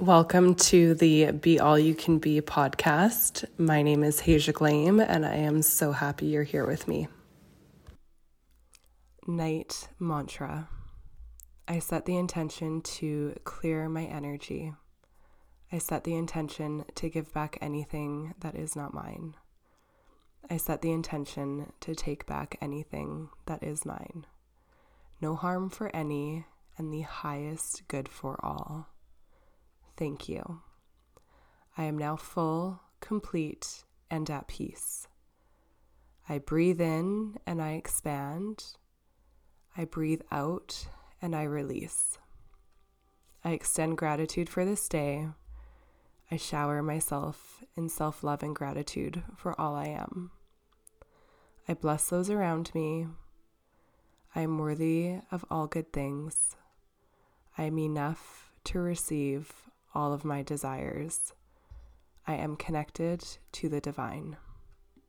Welcome to the Be All You Can Be podcast. My name is Haja Glame, and I am so happy you're here with me. Night mantra I set the intention to clear my energy. I set the intention to give back anything that is not mine. I set the intention to take back anything that is mine. No harm for any, and the highest good for all. Thank you. I am now full, complete, and at peace. I breathe in and I expand. I breathe out and I release. I extend gratitude for this day. I shower myself in self love and gratitude for all I am. I bless those around me. I am worthy of all good things. I am enough to receive all of my desires. I am connected to the divine.